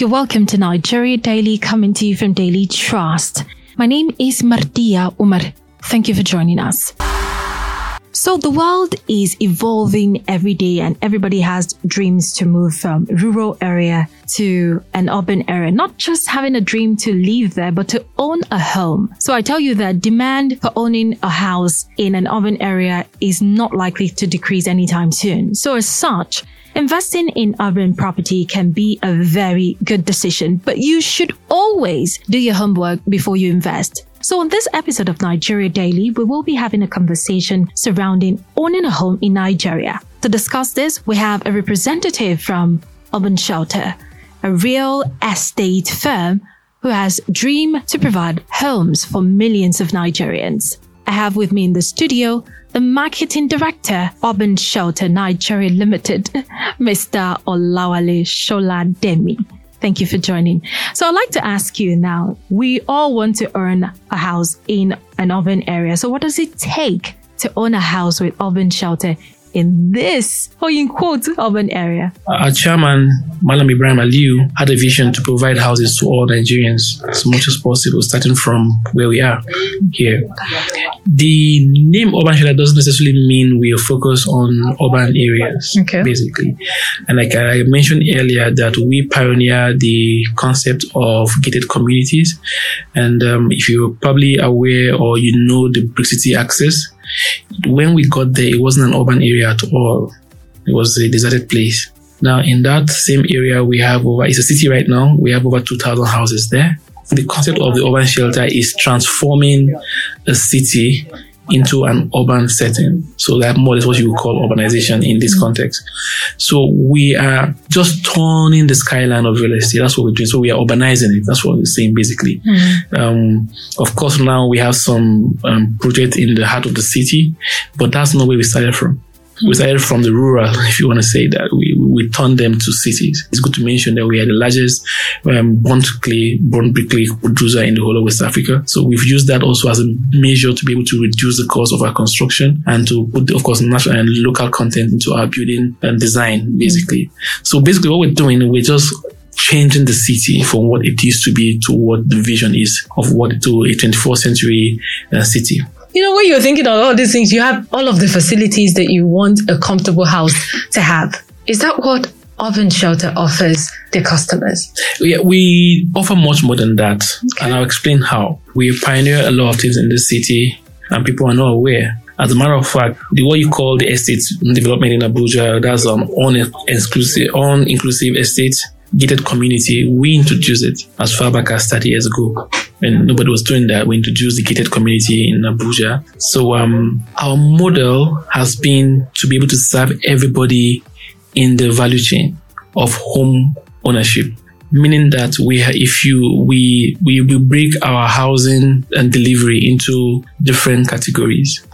You're welcome to Nigeria Daily, coming to you from Daily Trust. My name is Mardia Umar. Thank you for joining us. So the world is evolving every day and everybody has dreams to move from rural area to an urban area, not just having a dream to live there, but to own a home. So I tell you that demand for owning a house in an urban area is not likely to decrease anytime soon. So as such, Investing in urban property can be a very good decision, but you should always do your homework before you invest. So on this episode of Nigeria Daily, we will be having a conversation surrounding owning a home in Nigeria. To discuss this, we have a representative from Urban Shelter, a real estate firm who has dream to provide homes for millions of Nigerians. I have with me in the studio the marketing director, Urban Shelter Nigeria Limited, Mr. Olawale Shola Demi. Thank you for joining. So I'd like to ask you now, we all want to earn a house in an urban area. So what does it take to own a house with urban shelter in this, or in quote, urban area? Our chairman, Malam Ibrahim Aliu, had a vision to provide houses to all Nigerians as much as possible, starting from where we are here. The name urban shelter doesn't necessarily mean we are focused on urban areas, Okay. basically. And like I mentioned earlier, that we pioneer the concept of gated communities. And um, if you're probably aware or you know the Brick City access, when we got there, it wasn't an urban area at all. It was a deserted place. Now, in that same area, we have over, it's a city right now, we have over 2,000 houses there. The concept of the urban shelter is transforming a city into an urban setting. So that more is what you would call urbanization in this context. So we are just turning the skyline of real estate. That's what we're doing. So we are urbanizing it. That's what we're saying basically. Um, of course, now we have some um, project in the heart of the city, but that's not where we started from. We started from the rural, if you want to say that. We, we turned them to cities. It's good to mention that we are the largest um, burnt clay, burnt brick clay producer in the whole of West Africa. So we've used that also as a measure to be able to reduce the cost of our construction and to put, of course, national and local content into our building and design, basically. So basically what we're doing, we're just changing the city from what it used to be to what the vision is of what to a 24th century uh, city. You know, when you're thinking of all these things, you have all of the facilities that you want a comfortable house to have. Is that what Urban Shelter offers their customers? Yeah, we offer much more than that, and I'll explain how. We pioneer a lot of things in this city, and people are not aware. As a matter of fact, the what you call the estate development in Abuja, that's an on exclusive, on inclusive estate gated community. We introduced it as far back as 30 years ago. And nobody was doing that. We introduced the gated community in Abuja. So um, our model has been to be able to serve everybody in the value chain of home ownership meaning that we if you we we we break our housing and delivery into different categories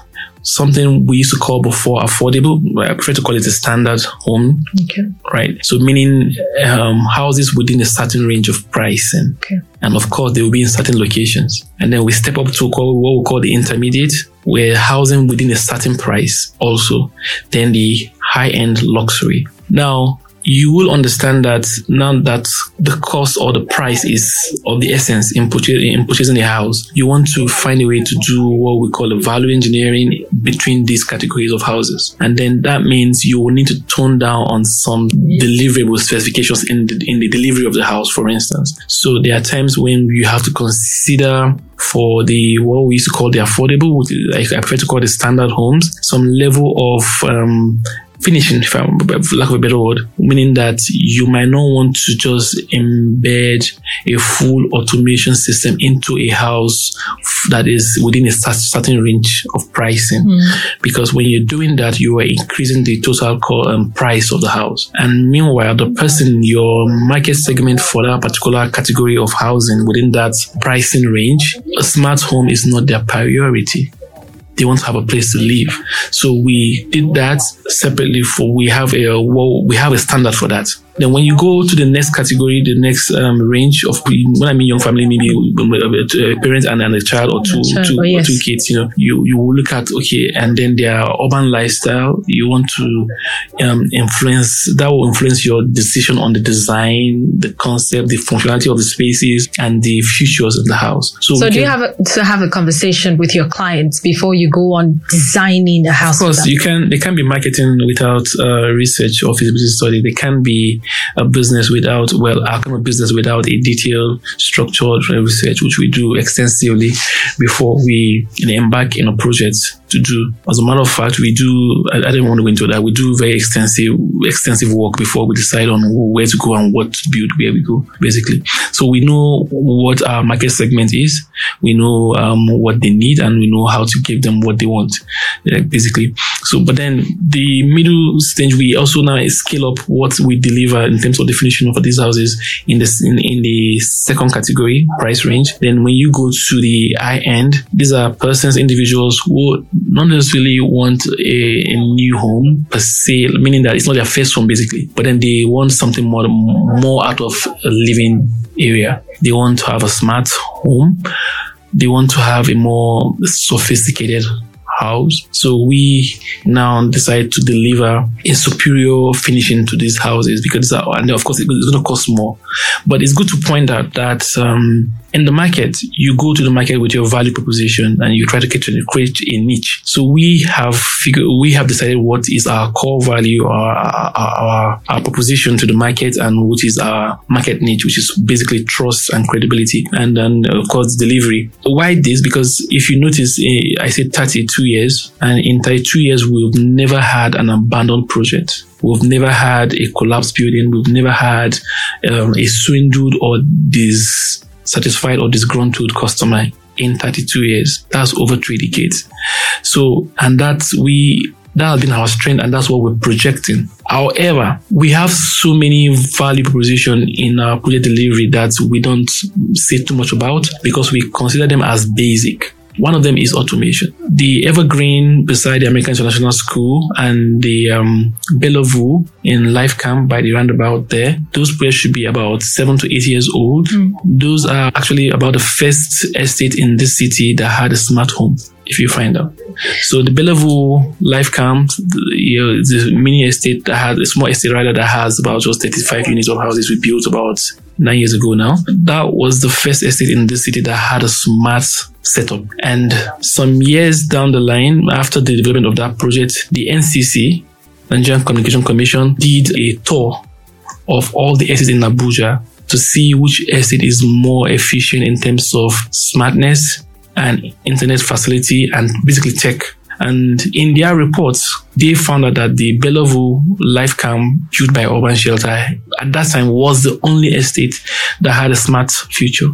something we used to call before affordable i prefer to call it a standard home Okay. right? So meaning um, houses within a certain range of pricing. Okay. and of course they will be in certain locations. And then we step up to call what we call the intermediate where housing within a certain price also. Then the high end luxury. Now you will understand that now that the cost or the price is of the essence in, purchasing, in purchasing a house, you want to find a way to do what we call a value engineering between these categories of houses. And then that means you will need to tone down on some deliverable specifications in the, in the delivery of the house, for instance. So there are times when you have to consider for the what we used to call the affordable, like I prefer to call the standard homes, some level of um, finishing, if I'm, for lack of a better word, meaning that you might not want to just embed a full automation system into a house that is within a certain range of pricing. Because when you're doing that, you are increasing the total co- um, price of the house. And meanwhile, the person, in your market segment for that particular category of housing within that pricing range, a smart home is not their priority they want to have a place to live. So we did that separately for we have a well, we have a standard for that. Then when you go to the next category, the next um, range of when I mean young family, maybe a parent and, and a child or two, child, two, oh, yes. or two kids, you know, you, you will look at, okay, and then their urban lifestyle, you want to um, influence, that will influence your decision on the design, the concept, the functionality of the spaces, and the futures of the house. So we do you have a, to have a conversation with your clients before you go on designing a house? Of course, you can. They can be marketing without uh, research or feasibility study. They can be a business without, well, a kind of business without a detailed, structured research, which we do extensively before we embark in a project to do. As a matter of fact, we do. I, I don't want to go into that. We do very extensive, extensive work before we decide on where to go and what to build, where we go, basically. So we know what our market segment is. We know um, what they need, and we know how to give them what they want, basically. So, but then the middle stage, we also now scale up what we deliver in terms of definition for these houses in this in, in the second category price range. Then when you go to the high end, these are persons, individuals who not necessarily want a, a new home per se, meaning that it's not their first home basically, but then they want something more more out of a living area. They want to have a smart home. They want to have a more sophisticated house. So we now decide to deliver a superior finishing to these houses because, and of course, it's going to cost more. But it's good to point out that um, in the market, you go to the market with your value proposition and you try to create, a niche. So we have figured, we have decided what is our core value or our, our, our proposition to the market and what is our market niche, which is basically trust and credibility and then of course delivery. Why this? Because if you notice, eh, I said 32 years and in 32 years, we've never had an abandoned project. We've never had a collapsed building. We've never had um, a swindled or dissatisfied or disgruntled customer in 32 years. That's over three decades. So, and that's we, that has been our strength and that's what we're projecting. However, we have so many value proposition in our project delivery that we don't say too much about because we consider them as basic. One of them is automation. The Evergreen beside the American International School and the um, Bellevue in Life Camp by the roundabout there, those places should be about seven to eight years old. Those are actually about the first estate in this city that had a smart home, if you find out. So the Bellevue Life Camp, you know, it's a mini estate that has a small estate rather that has about just 35 units of houses we built about nine years ago now. That was the first estate in this city that had a smart setup. And some years down the line, after the development of that project, the NCC, Nigerian Communication Commission, did a tour of all the estates in Abuja to see which estate is more efficient in terms of smartness and internet facility and basically tech. And in their reports, they found out that the Bellevue Life Camp built by Urban Shelter at that time was the only estate that had a smart future.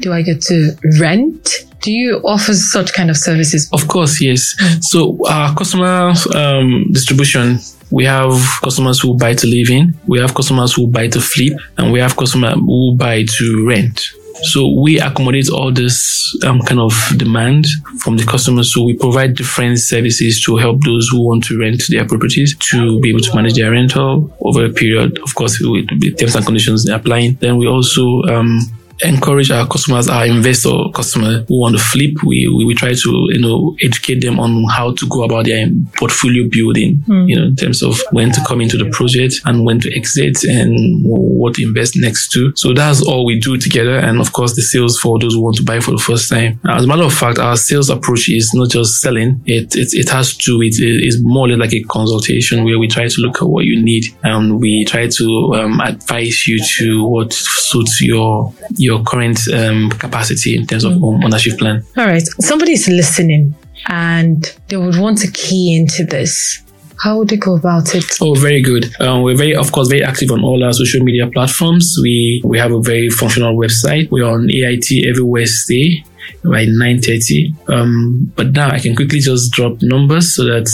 Do I get to rent? Do you offer such kind of services? Of course, yes. So our customer um, distribution, we have customers who buy to live in, we have customers who buy to flip, and we have customers who buy to rent. So we accommodate all this um, kind of demand from the customers. So we provide different services to help those who want to rent their properties to be able to manage their rental over a period. Of course, with terms and conditions applying. Then we also um, encourage our customers, our investor customers who want to flip. We, we, we try to, you know, educate them on how to go about their portfolio building, you know, in terms of when to come into the project and when to exit and what to invest next to. So that's all we do together. And of course, the sales for those who want to buy for the first time. As a matter of fact, our sales approach is not just selling. It, it, it has to, it is more or less like a consultation where we try to look at what you need and we try to um, advise you to what suits your, your current um, capacity in terms of home ownership plan. All right. Somebody is listening and they would want to key into this. How would they go about it? Oh, very good. Um, we're very, of course, very active on all our social media platforms. We we have a very functional website. We're on AIT every Wednesday by 9.30 um, but now i can quickly just drop numbers so that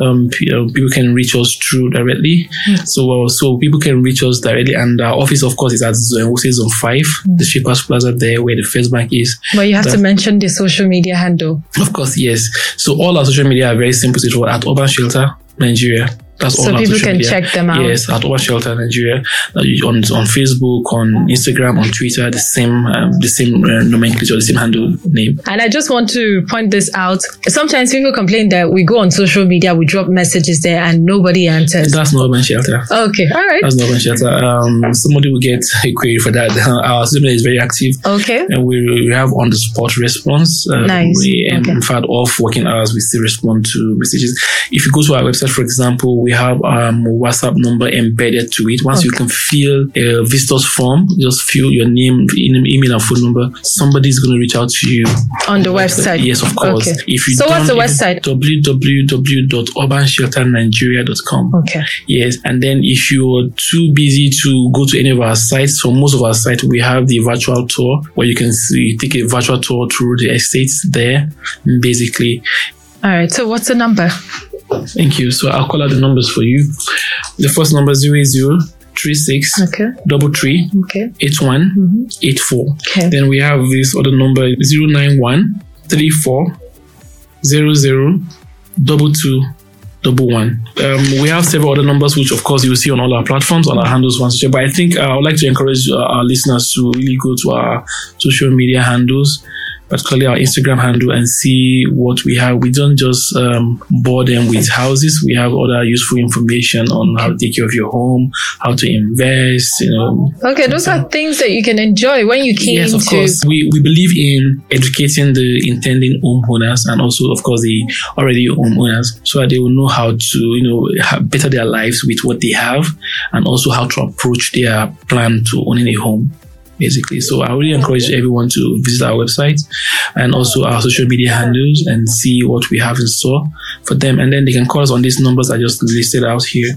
um, p- uh, people can reach us through directly so uh, so people can reach us directly and our office of course is at zone, zone 5 the Shapers plaza there where the first bank is But you have to mention the social media handle. of course, yes. So all our social media are very simple. It's at Urban Shelter Nigeria. That's all So people can media. check them out. Yes, at Urban Shelter Nigeria on on Facebook, on Instagram, on Twitter, the same um, the same uh, nomenclature, the same handle name. And I just want to point this out. Sometimes people complain that we go on social media, we drop messages there, and nobody answers. That's not Urban Shelter. Okay, all right. That's not Urban Shelter. Um, somebody will get a query for that. Our system is very active. Okay. And we, we have on the spot response. Um, Nice. We, Okay. In fact, off working hours, we still respond to messages. If you go to our website, for example, we have um WhatsApp number embedded to it. Once you can fill a visitor's form, just fill your name, email, and phone number. Somebody's going to reach out to you On the website. Yes, of course. Okay. If you So what's the website? www.urbanshelternigeria.com. Okay. Yes, and then if you're too busy to go to any of our sites, so most of our sites we have the virtual tour where you can see take a virtual tour through the estates there. Basically, All right. So what's the number? Thank you. So I'll call out the numbers for you. The first number is zero eight zero three six Okay. double three Okay. eight one eight four. Okay. Then we have this other number zero nine one three four zero zero double two double one. Um, we have several other numbers, which of course you will see on all our platforms, on our handles once. But I think uh, I would like to encourage uh, our listeners to really go to our social media handles, particularly our Instagram handle, and see what we have. We don't just um, bore them with houses. We have other useful information on how to take care of your home, how to invest. You know, Okay. Those are things that you can enjoy when you came Yes, of course. We, we believe in educating the intending homeowners and also, of course, the already homeowners so that they will know how to, you know, better their lives with what they have and also how to approach their plan to owning a home. Basically, so I really encourage everyone to visit our website and also our social media handles and see what we have in store for them. And then they can call us on these numbers I just listed out here,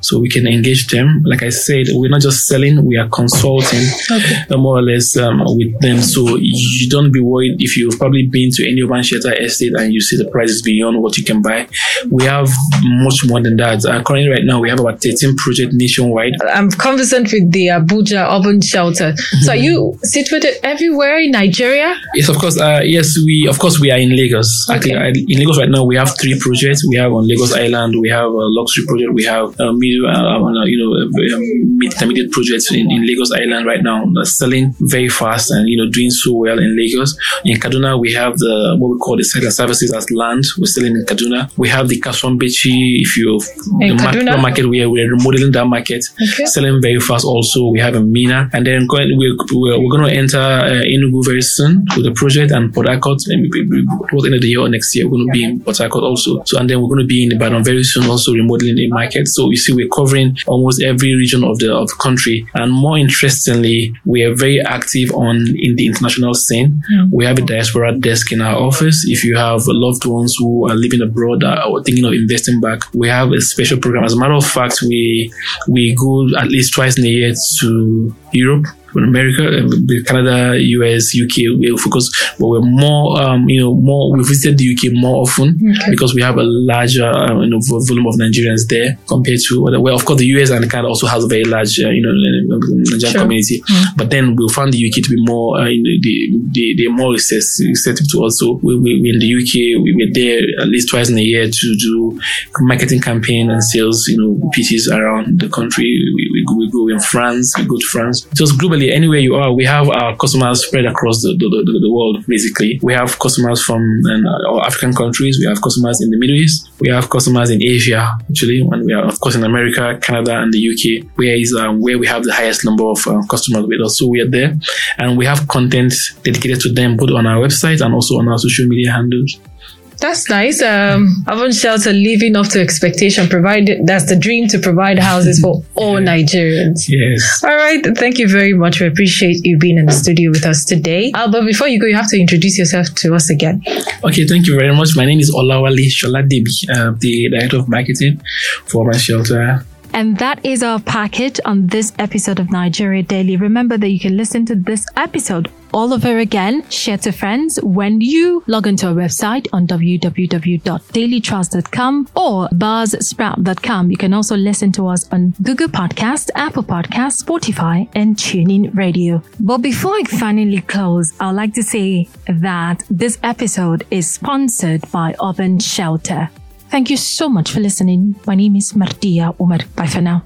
so we can engage them. Like I said, we're not just selling; we are consulting Okay. uh, more or less um, with them. So you don't be worried if you've probably been to any urban shelter estate and you see the prices beyond what you can buy. We have much more than that. Uh, currently, right now, we have about 13 projects nationwide. I'm conversant with the Abuja Urban Shelter. So are you situated everywhere in Nigeria? Yes, of course. Uh, yes, we of course we are in Lagos. Actually, Okay. I- in Lagos right now we have three projects. We have on Lagos Island, we have a luxury project, we have a middle, uh, uh, you know, a, a mid intermediate projects in, in Lagos Island right now. Selling very fast and you know doing so well in Lagos. In Kaduna, we have the what we call the and services as land. We're selling in Kaduna. We have the Kasuwan Barci. If you In the Kaduna? market, we are we're remodeling that market, Okay. selling very fast. Also, we have a Minna, and then going, we're we're, we're going to enter uh, Enugu very soon with the project and Port Harcourt. We- we- towards the end of the year or next year, we're going to be in Port Harcourt also. So, and then we're going to be in Ibadan very soon, also remodeling the market. So you see, we're covering almost every region of the of the country. And more interestingly, we are very active on in the international scene. Mm. We have a diaspora desk in our office. If you have loved ones who are living abroad or thinking of investing back, we have a special program. As a matter of fact, we we go at least twice in a year to Europe America, uh, Canada, US, UK. We focus, but we're more, um, you know, more. We visited the UK more often Okay. because we have a larger, uh, you know, volume of Nigerians there compared to other. Well, of course, the US and Canada also has a very large, uh, you know, Nigerian Sure. community. But then we found the UK to be more, uh, you know, the, the, they're more receptive to us. So we, we, we in the UK, we were there at least twice in a year to do marketing campaign and sales, you know, pitches around the country. We, we, go, we go in France, we go to France. Just globally, anywhere you are, we have our customers spread across the, the, the, the world, basically. We have customers from all African countries. We have customers in the Middle East. We have customers in Asia, actually. And we are, of course, in America, Canada, and the UK, where is um, where we have the highest number of uh, customers with us. So we are there. And we have content dedicated to them, both on our website and also on our social media handles. That's nice. Um, Urban Shelter living up to expectation. Provided that's the dream to provide houses for all Nigerians. Yes. All right. Thank you very much. We appreciate you being in the studio with us today. Uh, but before you go, you have to introduce yourself to us again. Okay, thank you very much. My name is Olawale Sholadebi, uh, the Director of Marketing for my shelter. And that is our package on this episode of Nigeria Daily. Remember that you can listen to this episode all over again, share to friends when you log into our website on www.dailytrust.com or buzzsprout.com. You can also listen to us on Google Podcast, Apple Podcast, Spotify, and TuneIn Radio. But before I finally close, I'd like to say that this episode is sponsored by Urban Shelter. Thank you so much for listening. My name is Martia Umar. Bye for now.